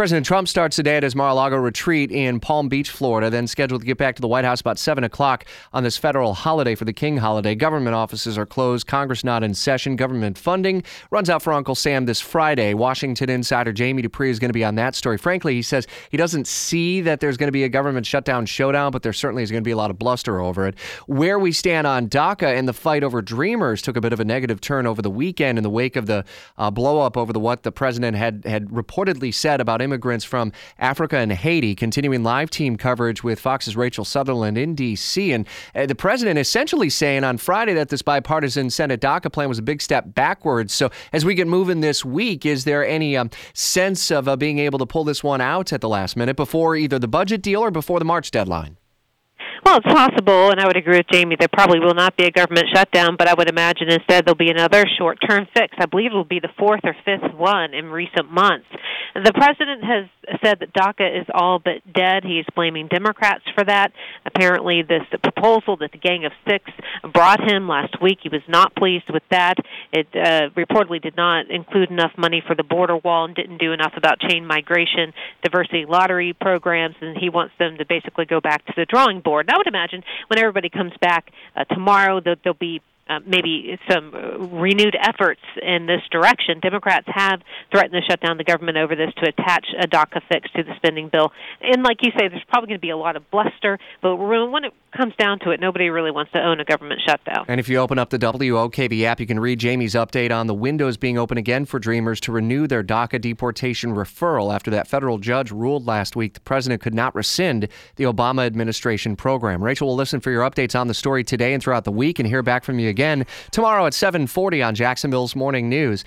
President Trump starts today at his Mar-a-Lago retreat in Palm Beach, Florida, then scheduled to get back to the White House about 7 o'clock on this federal holiday for the King holiday. Government offices are closed, Congress not in session, government funding runs out for Uncle Sam this Friday. Washington insider Jamie Dupree is going to be on that story. Frankly, he says he doesn't see that there's going to be a government shutdown showdown, but there certainly is going to be a lot of bluster over it. Where we stand on DACA and the fight over Dreamers took a bit of a negative turn over the weekend in the wake of the uh, blowup over the what the president had had reportedly said about immigrants from Africa and Haiti. Continuing live team coverage with Fox's Rachel Sutherland in D.C. and uh, the president essentially saying on Friday that this bipartisan Senate DACA plan was a big step backwards. So as we get moving this week, is there any um, sense of uh, being able to pull this one out at the last minute before either the budget deal or before the March deadline? Well, it's possible, and I would agree with Jamie. There probably will not be a government shutdown, but I would imagine instead there'll be another short-term fix. I believe it will be the fourth or fifth one in recent months. The president has said that DACA is all but dead. He's blaming Democrats for that. Apparently, this proposal that the Gang of Six brought him last week, he was not pleased with that. It uh, reportedly did not include enough money for the border wall and didn't do enough about chain migration, diversity lottery programs, and he wants them to basically go back to the drawing board. And I would imagine when everybody comes back uh, tomorrow, that there'll be uh, maybe some renewed efforts in this direction. Democrats have threatened to shut down the government over this to attach a DACA fix to the spending bill. And like you say, there's probably going to be a lot of bluster, but when it comes down to it, nobody really wants to own a government shutdown. And if you open up the WOKV app, you can read Jamie's update on the windows being open again for Dreamers to renew their DACA deportation deferral after that federal judge ruled last week the president could not rescind the Obama administration program. Rachel will listen for your updates on the story today and throughout the week and hear back from you again again tomorrow at 7:40 on Jacksonville's Morning News.